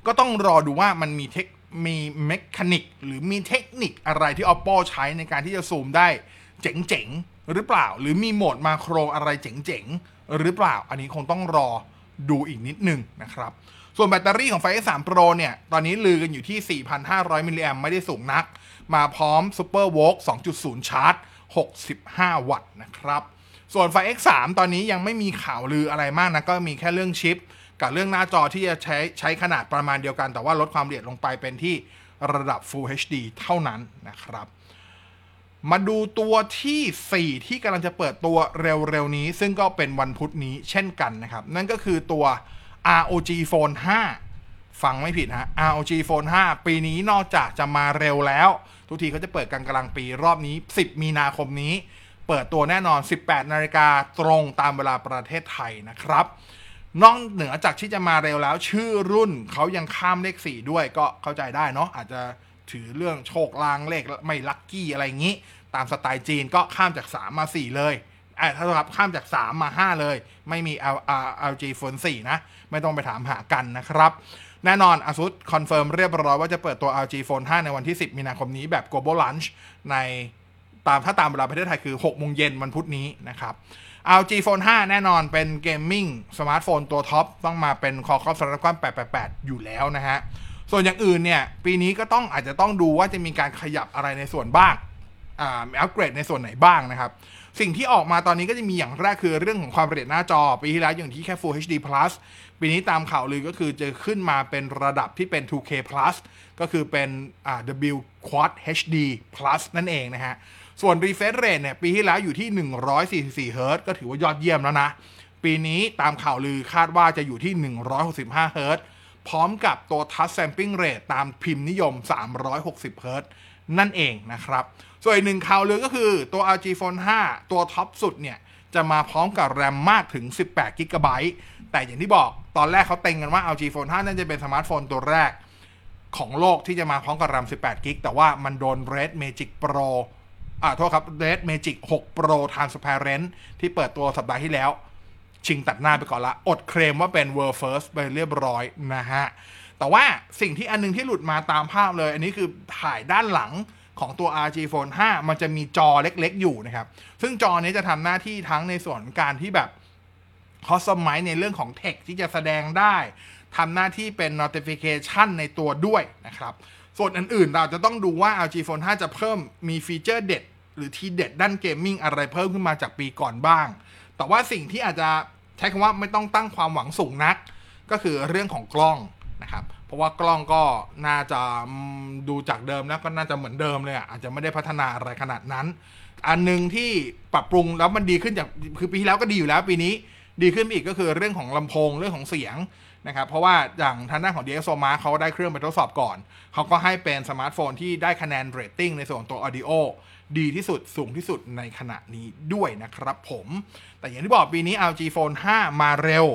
ก็ต้องรอดูว่ามันมีเทค มี mechanic หรือมีเทคนิคอะไรที่ Oppo ใช้ในการที่จะซูมได้เจ๋งๆ หรือเปล่า หรือมีโหมดมาโครอะไรเจ๋งๆ หรือเปล่า อันนี้คงต้องรอดูอีกนิดนึงนะครับ ส่วนแบตเตอรี่ของไฟ S3 Pro เนี่ย ตอนนี้ลือกันอยู่ที่ 4,500 มิลลิแอมไม่ได้สูงนัก มาพร้อม Super v o l t 2.0 ชาร์จ 65 วัตต์นะครับ ส่วนไฟ X3 ตอนนี้ยังไม่มีข่าวลืออะไรมากนะ ก็มีแค่เรื่องชิป กับเรื่องหน้าจอที่จะใช้ใช้ขนาดประมาณเดียวกัน แต่ว่าลดความละเอียดลงไปเป็นที่ระดับ Full HD เท่านั้นนะครับ มาดูตัวที่ 4 ที่กำลังจะเปิดตัวเร็วๆนี้ ซึ่งก็เป็นวันพุธนี้เช่นกันนะครับ นั่นก็คือตัว ROG Phone 5 ฟังไม่ผิดฮะ ROG Phone 5 ปีนี้นอกจากจะมาเร็วแล้ว ทุกทีเขาจะเปิดกลางกลางปีรอบนี้ 10 มีนาคมนี้ เปิดตัวแน่นอน 18 นาฬิกาตรงตามเวลาประเทศไทยนะครับ นอกเหนือจากที่จะมาเร็วแล้ว ชื่อรุ่นเขายังข้ามเลข 4 ด้วยก็เข้าใจได้เนาะอาจจะถือเรื่องโชคลางเลขไม่ลัคกี้อะไรอย่างนี้ ตามสไตล์จีนก็ข้ามจาก 3 มา 4 เลยอ่ถ้าครับข้ามจาก 3 มา 5 เลย ไม่มี L LG Phone 4 นะ ไม่ต้องไปถามหากันนะครับ แน่นอน ASUS คอนเฟิร์มเรียบร้อยว่าจะเปิดตัว ROG Phone 5 ในวันที่ 10 มีนาคมนี้แบบ Global Launch ในตามถ้าตามเวลาประเทศไทยคือ6โมงเย็นวันพุธนี้นะครับ ROG Phone 5 แน่นอนเป็นเกมมิ่งสมาร์ทโฟนตัวท็อป ต้องมาเป็น Qualcomm Snapdragon 888 อยู่แล้วนะฮะ ส่วนอย่างอื่นเนี่ย ปีนี้ก็ต้องอาจจะต้องดูว่าจะมีการขยับอะไรในส่วนบ้างอ่าอัปเกรดในส่วนไหนบ้างนะครับ สิ่งที่ออกมาตอนนี้ก็จะมีอย่างแรกคือเรื่องของความละเอียดหน้าจอ ปีที่แล้วยังอยู่ที่แค่ Full HD Plus ปีนี้ตามข่าวลือก็คือจะขึ้นมาเป็นระดับที่เป็น 2K Plus ก็คือเป็นอ่า W Quad HD Plus นั่นเองนะฮะ ส่วน refresh rate เนี่ยปีที่แล้วอยู่ที่ 144 Hz ก็ถือว่ายอดเยี่ยมแล้วนะ ปีนี้ตามข่าวลือคาดว่าจะอยู่ที่ 165 Hz พร้อมกับตัว touch sampling rate ตามพิมพ์นิยม 360 Hz นั่นเองนะครับ ส่วนอีกหนึ่งข่าวลือก็คือตัว LG Phone 5 ตัวท็อปสุดเนี่ย จะมาพร้อมกับแรมมากถึง 18 g b แต่อย่างที่บอกตอนแรกเขาเต็งกันว่า LG Phone 5 น่าจะเป็นสมาร์ทโฟนตัวแรกของโลกที่จะมาพร้อมกับแรม 18 g b แต่ว่ามันโดน Red Magic Pro อ่าโทษครับ Red Magic 6 Pro Transparent ที่เปิดตัวสัปดาห์ที่แล้ว ชิงตัดหน้าไปก่อนละ อดเคลมว่าเป็น World First ไปเรียบร้อยนะฮะ แต่ว่าสิ่งที่อันนึงที่หลุดมาตามภาพเลย อันนี้คือถ่ายด้านหลังของตัว ROG Phone 5 มันจะมีจอเล็กๆ อยู่นะครับ ซึ่งจอนี้จะทำหน้าที่ทั้งในส่วนการที่แบบ customize ในเรื่องของเทคที่จะแสดงได้ทำหน้าที่เป็น notification ในตัวด้วยนะครับ ส่วนอื่นๆ เราจะต้องดูว่า ROG Phone 5 จะเพิ่มมีฟีเจอร์เด็ด หรือทีเด็ดด้านเกมมิ่งอะไรเพิ่มขึ้นมาจากปีก่อนบ้าง แต่ว่าสิ่งที่อาจจะใช้คำว่าไม่ต้องตั้งความหวังสูงนัก ก็คือเรื่องของกล้องนะครับ เพราะว่ากล้องก็น่าจะดูจากเดิมแล้วก็น่าจะเหมือนเดิมเลยอะอาจจะไม่ได้พัฒนาอะไรขนาดนั้น อันหนึ่งที่ปรับปรุงแล้วมันดีขึ้นจากคือปีที่แล้วก็ดีอยู่แล้วปีนี้ดีขึ้นอีกก็คือเรื่องของลำโพงเรื่องของเสียงนะครับเพราะว่าอย่างทางด้านของ DxO Mark เขาได้เครื่องไปทดสอบก่อน เขาก็ให้เป็นสมาร์ทโฟนที่ได้คะแนนเรตติ้งในส่วนตัว Audio ดีที่สุดสูงที่สุดในขณะนี้ด้วยนะครับผม แต่อย่างที่บอกปีนี้ ROG Phone 5 มาเร็ว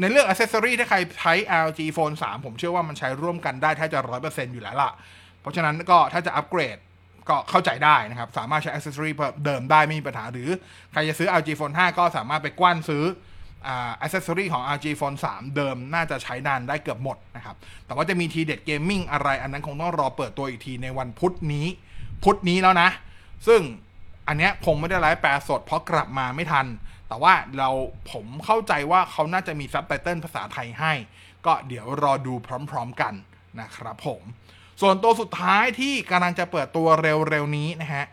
ในเรื่องอ c เซสซอรีถ้าใครใช้ ROG Phone 3 ผมเชื่อว่ามันใช้ร่วมกันได้แทบจะ 100%อยู่แล้วล่ะ เพราะฉะนั้นก็ถ้าจะอัปเกรดก็เข้าใจได้นะครับ สามารถใช้อ c เซสซอรีเดิมได้ไม่มีปัญหา หรือใครจะซื้อ ROG Phone 5 ก็สามารถไปกว้านซื้ออ่าอ c เซสซอรีของ ROG Phone 3 เดิมน่าจะใช้นานได้เกือบหมดนะครับ แต่ว่าจะมีทีเด็ดเกมมิ่งอะไรอันนั้นคงต้องรอเปิดตัวอีกทีในวันพุธนี้ พุธนี้แล้วนะ ซึ่งอันเนี้ยคงไม่ได้ไลฟ์แปลสดเพราะกลับมาไม่ทัน แต่ว่าเราผมเข้าใจว่าเขาน่าจะมีซับไตเติลภาษาไทยให้ ก็เดี๋ยวรอดูพร้อมๆกันนะครับผม ส่วนตัวสุดท้ายที่กำลังจะเปิดตัวเร็วๆนี้นะฮะ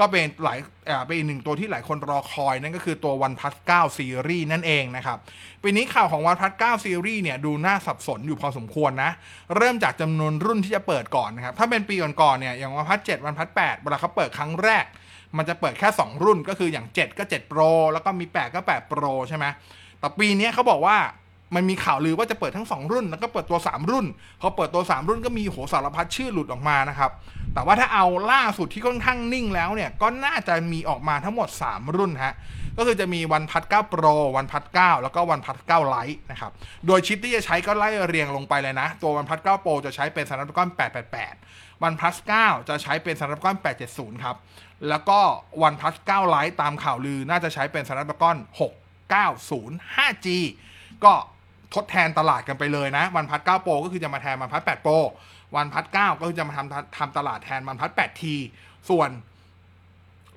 ก็เป็นหลายเป็นอีกหนึ่งตัวที่หลายคนรอคอยนั่นก็คือตัว OnePlus 9 Series นั่นเองนะครับปีนี้ข่าวของ OnePlus 9 Series เนี่ยดูน่าสับสนอยู่พอสมควรนะ เริ่มจากจำนวนรุ่นที่จะเปิดก่อนนะครับ ถ้าเป็นปีก่อนๆเนี่ยอย่าง OnePlus 7 OnePlus 8เวลาเขาเปิดครั้งแรก มันจะเปิดแค่ 2 รุ่นก็คืออย่าง 7 ก็ 7 Pro แล้วก็มี 8 ก็ 8 Pro ใช่ไหมแต่ปีนี้เขาบอกว่า มันมีข่าวลือว่าจะเปิดทั้ง 2 รุ่น แล้วก็เปิดตัว 3 รุ่น พอเปิดตัว 3 รุ่นก็มีโหสารพัดชื่อหลุดออกมานะครับ แต่ว่าถ้าเอาล่าสุดที่ค่อนข้างนิ่งแล้วเนี่ย ก็น่าจะมีออกมาทั้งหมด 3 รุ่นฮะ ก็คือจะมีวันพัด9 Pro วันพัด9แล้วก็วันพัด9 Lite นะครับ โดยชิปที่จะใช้ก็ไล่เรียงลงไปเลยนะ ตัววันพัด9 Pro จะใช้เป็น Snapdragon 888 วันพัด9จะใช้เป็น Snapdragon 870 ครับ แล้วก็ OnePlus 9 Lite ตามข่าวลือน่าจะใช้เป็น Snapdragon 690 5G ก็ ทดแทนตลาดกันไปเลยนะ OnePlus 9 Pro ก็คือจะมาแทนวันพัด8 Pro OnePlus 9ก็คือจะมาทำทำตลาดแทนวันพัด 8T ส่วน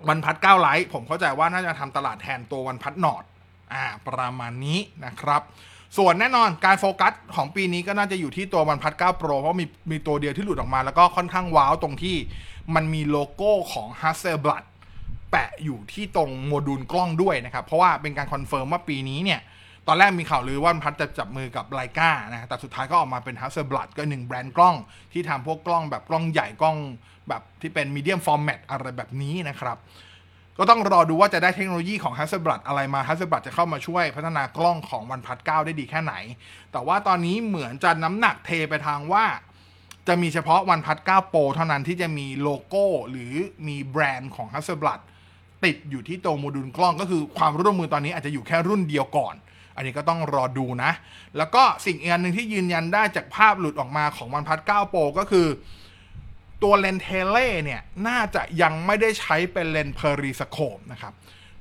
OnePlus 9 Lite ผมเข้าใจว่าน่าจะทำตลาดแทนตัว OnePlus Nord อ่าประมาณนี้นะครับ ส่วนแน่นอนการโฟกัสของปีนี้ก็น่าจะอยู่ที่ตัว OnePlus 9 Pro เพราะมีมีตัวเดียวที่หลุดออกมา แล้วก็ค่อนข้างว้าวตรงที่มันมีโลโก้ของ Hasselblad แปะอยู่ที่ตรงโมดูลกล้องด้วยนะครับ เพราะว่าเป็นการคอนเฟิร์มว่าปีนี้เนี่ย ตอนแรกมีข่าวลือว่าวันพัดจะจับมือกับไลกานะแต่สุดท้ายก็ออกมาเป็น Hasselblad ก็หนึ่งแบรนด์กล้องที่ทำพวกกล้องแบบกล้องใหญ่กล้องแบบที่เป็น medium format อะไรแบบนี้นะครับก็ต้องรอดูว่าจะได้เทคโนโลยีของ Hasselblad อะไรมา Hasselblad จะเข้ามาช่วยพัฒนากล้องของ OnePlus 9ได้ดีแค่ไหน แต่ว่าตอนนี้เหมือนจะน้ำหนักเทไปทางว่า จะมีเฉพาะวันพัด9 Pro เท่านั้นที่จะมีโลโก้หรือมีแบรนด์ของ Hasselblad ติดอยู่ที่ตรงโมดูลกล้องก็คือความร่วมมือตอนนี้อาจจะอยู่แค่รุ่นเดียวก่อน อันนี้ก็ต้องรอดูนะ แล้วก็สิ่งอีกอันหนึ่งที่ยืนยันได้จากภาพหลุดออกมาของวันพัด9 Pro ก็คือ ตัวเลนส์ tele เนี่ย น่าจะยังไม่ได้ใช้เป็นเลนส์ periscope นะครับ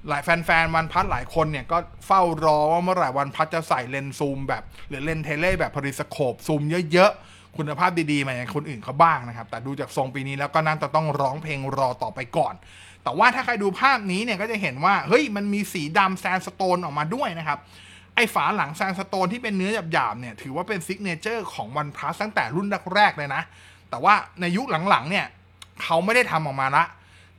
หลายแฟนๆ OnePlus หลายคนเนี่ย ก็เฝ้ารอว่าเมื่อไหร่ OnePlus จะใส่เลนส์ซูมแบบ หรือเลนส์ tele แบบ periscope ซูมเยอะๆ คุณภาพดีๆมาอย่างคนอื่นเขาบ้างนะครับ แต่ดูจากทรงปีนี้แล้วก็น่าจะต้องร้องเพลงรอต่อไปก่อนแต่ว่าถ้าใครดูภาพนี้เนี่ยก็จะเห็นว่า เฮ้ย มันมีสีดำ sandstone ออกมาด้วยนะครับ ไอ้ฝาหลัง sandstone ที่เป็นเนื้อหยาบๆเนี่ยถือว่าเป็น signature ของ OnePlus ตั้งแต่รุ่นแรกๆเลยนะ แต่ว่าในยุคหลังๆเนี่ยเขาไม่ได้ทำออกมาละ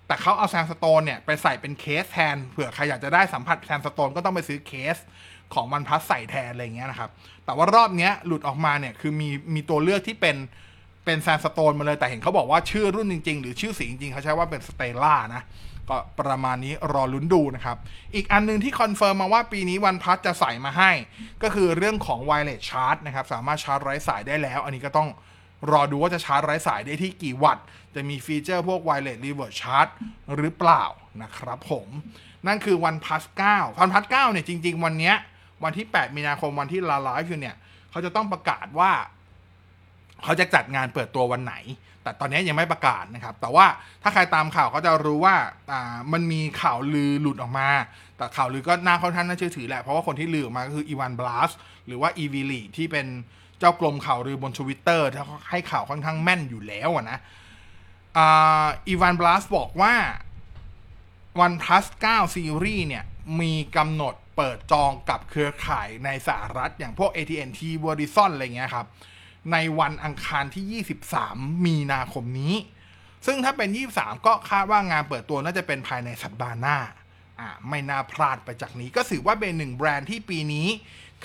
แต่เขาเอา sandstone เนี่ยไปใส่เป็นเคสแทนเผื่อใครอยากจะได้สัมผัส sandstone ก็ต้องไปซื้อเคสของ OnePlus ใส่แทนอะไรเงี้ยนะครับ แต่ว่ารอบเนี้ยหลุดออกมาเนี่ยคือมีมีตัวเลือกที่เป็นเป็น sandstone มาเลยแต่เห็นเขาบอกว่าชื่อรุ่นจริง ๆ หรือชื่อสีจริงๆเขาใช้ว่าเป็น stellar นะ ก็ประมาณนี้รอลุ้นดูนะครับ อีกอันหนึงที่ confirm มาว่าปีนี้ OnePlus จะใส่มาให้ ก็คือเรื่องของ wireless charge นะครับ สามารถชาร์จไร้สายได้แล้ว อันนี้ก็ต้องรอดูว่าจะชาร์จไร้สายได้ที่กี่วัตต์ จะมีฟีเจอร์พวก wireless reverse charge หรือเปล่านะครับผม นั่นคือวันพัท9วันพัท9เนี่ยจริง ๆ วันเนี้ยวันที่ 8 มีนาคมวันที่ลาไลฟ์คือเนี่ย เขาจะต้องประกาศว่า เขาจะจัดงานเปิดตัววันไหน แต่ตอนนี้ยังไม่ประกาศนะครับ แต่ว่าถ้าใครตามข่าวก็จะรู้ว่าอ่ามันมีข่าวลือหลุดออกมา แต่ข่าวลือก็น่าค่อนข้างน่าเชื่อถือแหละ เพราะว่าคนที่ลือออกมาก็คืออีวานบลัสหรือว่าอีวีลีที่เป็นเจ้ากลมข่าวลือบนทวิตเตอร์ที่ให้ข่าวค่อนข้างแม่นอยู่แล้วนะอ่าอีวานบลัสบอกว่าวัน plus 9ซีรีส์เนี่ย มีกำหนดเปิดจองกับเครือข่ายในสหรัฐ อย่างพวก AT&T Verizon อะไรเงี้ยครับ ในวันอังคารที่ 23 มีนาคมนี้ ซึ่งถ้าเป็น 23 ก็คาดว่างานเปิดตัวน่าจะเป็นภายในสัปดาห์หน้าอ่าไม่น่าพลาดไปจากนี้ ก็ถือว่าเป็นหนึ่งแบรนด์ที่ปีนี้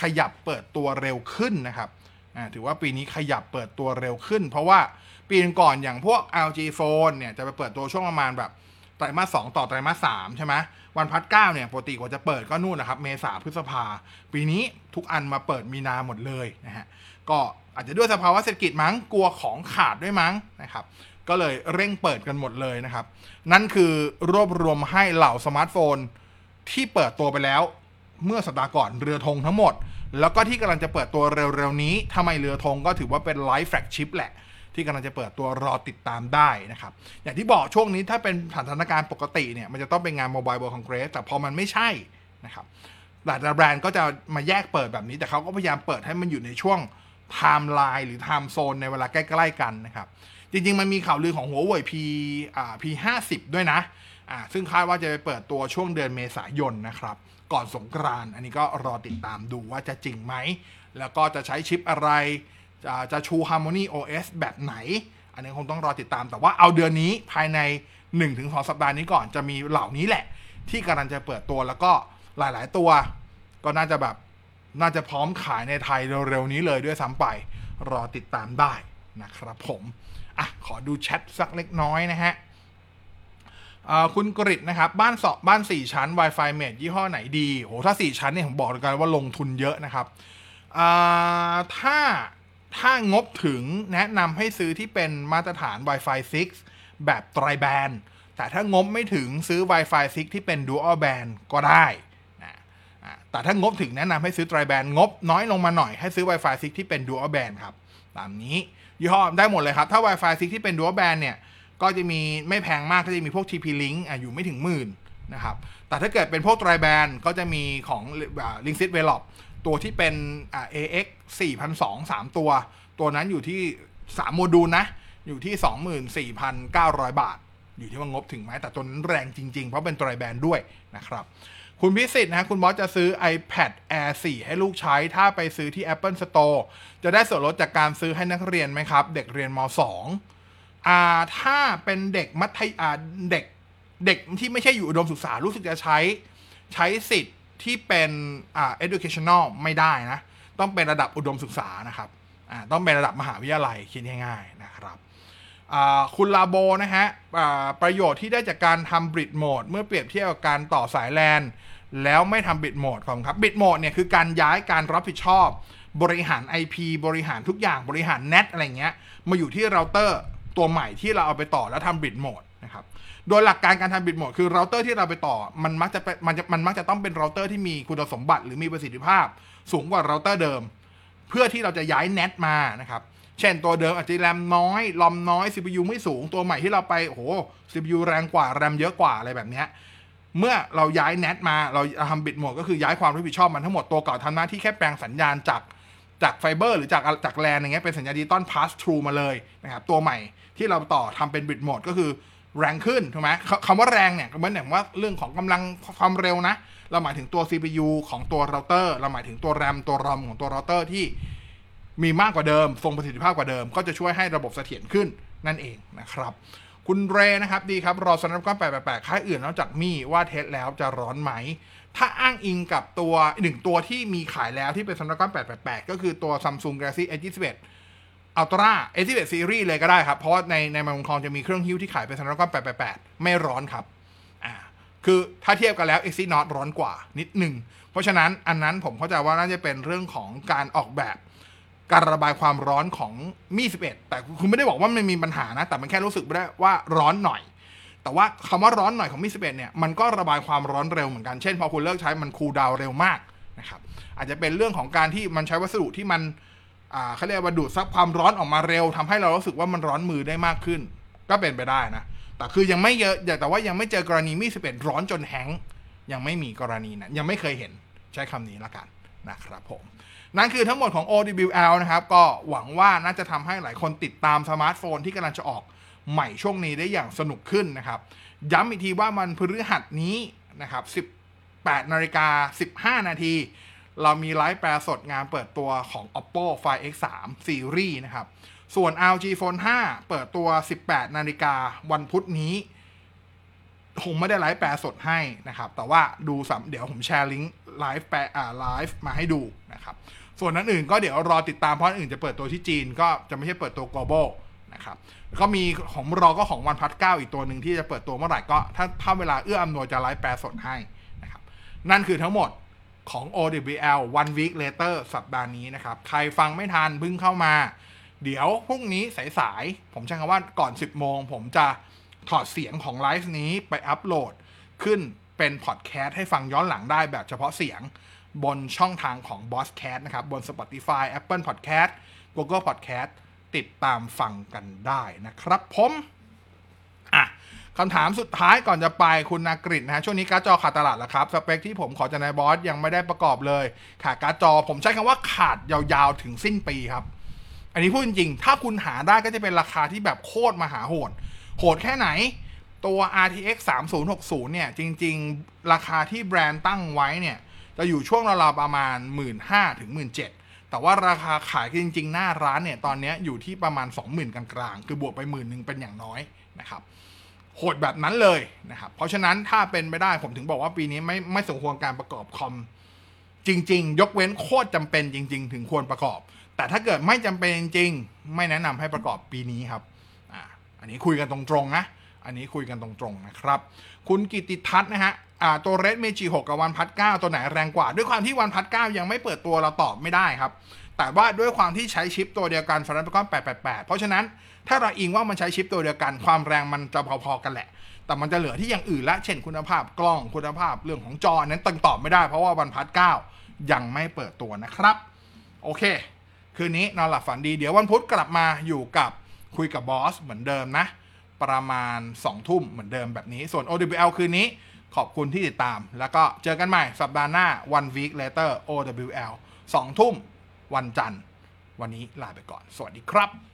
ขยับเปิดตัวเร็วขึ้นนะครับอ่าถือว่าปีนี้ขยับเปิดตัวเร็วขึ้น เพราะว่าปีก่อนอย่างพวก LG Phone เนี่ยจะไปเปิดตัวช่วงประมาณแบบไตรมาสสองต่อไตรมาสสามใช่ไหมวันพัดเก้าเนี่ยปกติกว่าจะเปิดก็นู่นนะครับ เมษาพฤษภา ปีนี้ทุกอันมาเปิดมีนาหมดเลยนะฮะก็ อาจจะด้วยสภาวะเศรษฐกิจมั้งกลัวของขาดด้วยมั้งนะครับ ก็เลยเร่งเปิดกันหมดเลยนะครับ นั่นคือรวบรวมให้เหล่าสมาร์ทโฟน ที่เปิดตัวไปแล้ว เมื่อสัปดาห์ก่อนเรือธงทั้งหมด แล้วก็ที่กำลังจะเปิดตัวเร็วๆนี้ถ้าไม่เรือธงก็ถือว่าเป็น lite flagship แหละที่กำลังจะเปิดตัวรอติดตามได้นะครับ อย่างที่บอกช่วงนี้ถ้าเป็นสถานการณ์ปกติเนี่ยมันจะต้องเป็นงาน Mobile World Congress แต่พอมันไม่ใช่นะครับหลายแบรนด์ก็จะมาแยกเปิดแบบนี้ แต่เขาก็พยายามเปิดให้มันอยู่ในช่วง ไทม์ไลน์หรือ time zone ในเวลาใกล้ๆกันนะครับ จริงๆ มันมีข่าวลือของหัวเว่ย P อ่า P 5 0ด้วยนะอ่าซึ่งคาดว่าจะไปเปิดตัวช่วงเดือนเมษายนนะครับ ก่อนสงกรานต์อันนี้ก็รอติดตามดูว่าจะจริงไหม แล้วก็จะใช้ชิปอะไร จะจะใช้ Harmony OS แบบไหน อันนี้คงต้องรอติดตามแต่ว่าเอาเดือนนี้ภายใน 1-2 สัปดาห์นี้ก่อนจะมีเหล่านี้แหละ ที่กำลังจะเปิดตัวแล้วก็หลาย ๆ ตัว ก็น่าจะแบบ น่าจะพร้อมขายในไทยเร็วๆนี้เลยด้วยซ้ำไป รอติดตามได้นะครับผมอะขอดูแชทสักเล็กน้อยนะฮะคุณกริตนะครับ บ้านสอบบ้าน 4 ชั้น Wi-Fi เมดยี่ห้อไหนดีโหถ้า 4 ชั้นเนี่ยผมบอกเลยกันว่าลงทุนเยอะนะครับถ้าถ้างบถึงแนะนำให้ซื้อที่เป็นมาตรฐาน Wi-Fi 6 แบบไตรแบนแต่ถ้างบไม่ถึงซื้อ Wi-Fi 6 ที่เป็น Dual Band ก็ได้ แต่ถ้างบถึงแนะนำให้ซื้อไตรแบนงบน้อยลงมาหน่อยให้ซื้อ Wi-Fi 6 ที่เป็น Dual Band ครับ ตามนี้ยี่ห้อได้หมดเลยครับ ถ้า Wi-Fi 6 ที่เป็น Dual Band เนี่ย ก็จะมีไม่แพงมากก็จะมีพวก TP Link ออยู่ไม่ถึงหมื่นนะครับ แต่ถ้าเกิดเป็นพวกไตรแบนก็จะมีของ Link Sit Velop ตัวที่เป็นอ่า AX 4,200 3ตัว ตัวนั้นอยู่ที่ 3 โมดูลนะ อยู่ที่ 24,900 บาท อยู่ที่ว่างบถึงไหมแต่ตัวนั้นแรงจริง ๆ เพราะเป็นไตรแบนด้วยนะครับ คุณพิสิทธิ์นะคุณบอสจะซื้อ iPad Air 4 ให้ลูกใช้ ถ้าไปซื้อที่ Apple Store จะได้ส่วนลดจากการซื้อให้นักเรียนไหมครับ เด็กเรียนม .2 อ่าถ้าเป็นเด็กมัธยอ่าเด็กเด็กที่ไม่ใช่อยู่อุดมศึกษารู้สึกจะใช้ ใช้สิทธิ์ที่เป็นอ่า educational ไม่ได้นะ ต้องเป็นระดับอุดมศึกษานะครับอ่าต้องเป็นระดับมหาวิทยาลัยคิดง่ายๆนะครับคุณลาโบนะฮะประโยชน์ที่ได้จากการทำ bridge mode เมื่อเปรียบเทียบกับการต่อสายแลน แล้วไม่ทำ bridge mode ของครับ bridge mode เนี่ยคือการย้ายการรับผิดชอบ บริหาร IP บริหารทุกอย่างบริหาร Net อะไรเงี้ยมาอยู่ที่เราเตอร์ตัวใหม่ที่เราเอาไปต่อแล้วทำ bridge mode นะครับโดยหลักการการทำ bridge mode คือเราเตอร์ที่เราไปต่อมันมักจะเป็นมันจะมันมักจะต้องเป็นเราเตอร์ที่มีคุณสมบัติหรือมีประสิทธิภาพ สูงกว่าเราเตอร์เดิม เพื่อที่เราจะย้ายเน็ตมานะครับเช่นตัวเดิมอาจจะแรมน้อย ROM น้อย CPU ไม่สูงตัวใหม่ที่เราไปโอ้โห CPU แรงกว่าแรมเยอะกว่าอะไรแบบเนี้ย เมื่อเราย้ายเน็ตมาเราทำ bridge mode ก็คือย้ายความรับผิดชอบมันทั้งหมดตัวเก่าทำหน้าที่แค่แปลงสัญญาณจากจากไฟเบอร์หรือจากจากแลนอย่างเงี้ยเป็นสัญญาณดิจิตอล pass through มาเลยนะครับตัวใหม่ที่เราต่อทำเป็น bridge mode ก็คือแรงขึ้นถูกไหมคำว่าแรงเนี่ยก็เหมือนอย่างว่าเรื่องของกำลังความเร็วนะ เราหมายถึงตัว CPU ของตัวเราเตอร์เราหมายถึงตัวแรมตัว ROM ของตัวเราเตอร์ที่มีมากกว่าเดิมทรงประสิทธิภาพกว่าเดิม ก็จะช่วยให้ระบบเสถียรขึ้นนั่นเองนะครับ คุณเรนะครับดีครับ รอ Snapdragon 888 ค่ายอื่นนอกจาก Mi ว่า test แล้วจะร้อนไหม ถ้าอ้างอิงกับตัวหนึ่งตัวที่มีขายแล้วที่เป็น Snapdragon 888 ก็คือตัว Samsung Galaxy S21 Ultra S21 Series เลยก็ได้ครับ เพราะว่าในในมังคองจะมีเครื่องฮิ้วที่ขายเป็นสนับก้อน888 ไม่ร้อนครับอ่าคือถ้าเทียบกันแล้ว Exynos ร้อนกว่านิดหนึ่งเพราะฉะนั้นอันนั้นผมเข้าใจว่าน่าจะเป็นเรื่องของการออกแบบ การระบายความร้อนของมี11แต่คุณไม่ได้บอกว่ามันมีปัญหานะ แต่มันแค่รู้สึกได้ว่าร้อนหน่อย แต่ว่าคำว่าร้อนหน่อยของมี11เนี่ยมันก็ระบายความร้อนเร็วเหมือนกัน เช่นพอคุณเลิกใช้มันคูลดาวเร็วมากนะครับอาจจะเป็นเรื่องของการที่มันใช้วัสดุที่มันอ่าเขาเรียกว่าดูดซับความร้อนออกมาเร็วทำให้เรารู้สึกว่ามันร้อนมือได้มากขึ้น ก็เป็นไปได้นะแต่คือยังไม่เยอะแต่ว่ายังไม่เจอกรณีมี11ร้อนจนแห้งยังไม่มีกรณีนะยังไม่เคยเห็นใช้คำนี้ละกันนะครับผม นั่นคือทั้งหมดของ OWL นะครับ ก็หวังว่าน่าจะทำให้หลายคนติดตามสมาร์ทโฟนที่กำลังจะออกใหม่ช่วงนี้ได้อย่างสนุกขึ้นนะครับ ย้ำอีกทีว่ามันพฤหัสนี้นะครับ 18นาฬิกา15 นาที เรามีไลฟ์แปลสดงานเปิดตัวของ oppo find x3 series นะครับ ส่วน ROG Phone 5 เปิดตัว 18 นาฬิกาวันพุธนี้คงไม่ได้ไลฟ์แปลสดให้นะครับ แต่ว่าดูสัมเดี๋ยวผมแชร์ลิงก์ไลฟ์แปลอ่าไลฟ์มาให้ดูนะครับ ส่วนอันอื่นก็เดี๋ยวรอติดตามเพราะอันอื่นจะเปิดตัวที่จีนก็จะไม่ใช่เปิดตัว global นะครับก็มีของรอก็ของวันพัดเก้าอีกตัวหนึ่งที่จะเปิดตัวเมื่อไหร่ก็ถ้าถ้าเวลาเอื้ออำนวยจะไลฟ์แปลสดให้นะครับนั่นคือทั้งหมดของ OWL one week later สัปดาห์นี้นะครับ ใครฟังไม่ทันพิ่งเข้ามา เดี๋ยวพรุ่งนี้สายๆ ผมใช้คำว่าก่อน 10 โมง ผมจะถอดเสียงของไลฟ์นี้ไปอัปโหลด ขึ้นเป็นพอดแคสต์ให้ฟังย้อนหลังได้แบบเฉพาะเสียง บนช่องทางของ Boss Cat นะครับ บน Spotify Apple Podcast Google Podcast ติดตามฟังกันได้นะครับผมอะคำถามสุดท้ายก่อนจะไปคุณนากริตนะฮะ ช่วงนี้การ์ดจอขาดตลาดแล้วครับ สเปคที่ผมขอจากนายบอสยังไม่ได้ประกอบเลย ขาดการ์ดจอผมใช้คำว่าขาดยาวๆถึงสิ้นปีครับ อันนี้พูดจริงๆ ถ้าคุณหาได้ก็จะเป็นราคาที่แบบโคตรมหาโหด โหดแค่ไหน ตัว RTX 3060 เนี่ย จริง ๆ ราคาที่แบรนด์ตั้งไว้เนี่ย จะอยู่ช่วงราวๆประมาณ 1 5ื่นถึง1 7ื่นแต่ว่าราคาขายจริง ๆ หน้าร้านเนี่ยตอนนี้อยู่ที่ประมาณ 20,000 กลางๆ คือบวกไปหมื่นหนึ่งเป็นอย่างน้อยนะครับโหดแบบนั้นเลยนะครับเพราะฉะนั้นถ้าเป็นไปได้ผมถึงบอกว่าปีนี้ไม่ไม่สมควรการประกอบคอมจริง ๆ ยกเว้นโคตรจำเป็นจริง ๆ ถึงควรประกอบ แต่ถ้าเกิดไม่จำเป็นจริงๆไม่แนะนำให้ประกอบปีนี้ครับอ่าอันนี้คุยกันตรงๆนะอันนี้คุยกันตรงๆนะครับ คุณกิติทัศน์นะฮะ อ่าตัว Red m a g 6กับวันพัด9ตัวไหนแรงกว่า ด้วยความที่วันพัด9ยังไม่เปิดตัวเราตอบไม่ได้ครับ แต่ว่าด้วยความที่ใช้ชิปตัวเดียวกัน Snapdragon 888 เพราะฉะนั้นถ้าเราอิงว่ามันใช้ชิปตัวเดียวกัน ความแรงมันจะพอๆกันแหละ แต่มันจะเหลือที่อย่างอื่นละ เช่นคุณภาพกล้องคุณภาพเรื่องของจอนนั้นตังตอบไม่ได้เพราะว่าวันพัด9ยังไม่เปิดตัวนะครับ โอเค คืนนี้นอนหลับฝันดีเดี๋ยววันพุธกลับมาอยู่กับคุยกับบอสเหมือนเดิมนะประมาณ2ทุ่มเหมือนเดิมแบบนี้ส่วน OWL คืนนี้ ขอบคุณที่ติดตาม แล้วก็เจอกันใหม่สัปดาห์หน้า one week later OWL 2 ทุ่มวันจันทร์ วันนี้ลาไปก่อน สวัสดีครับ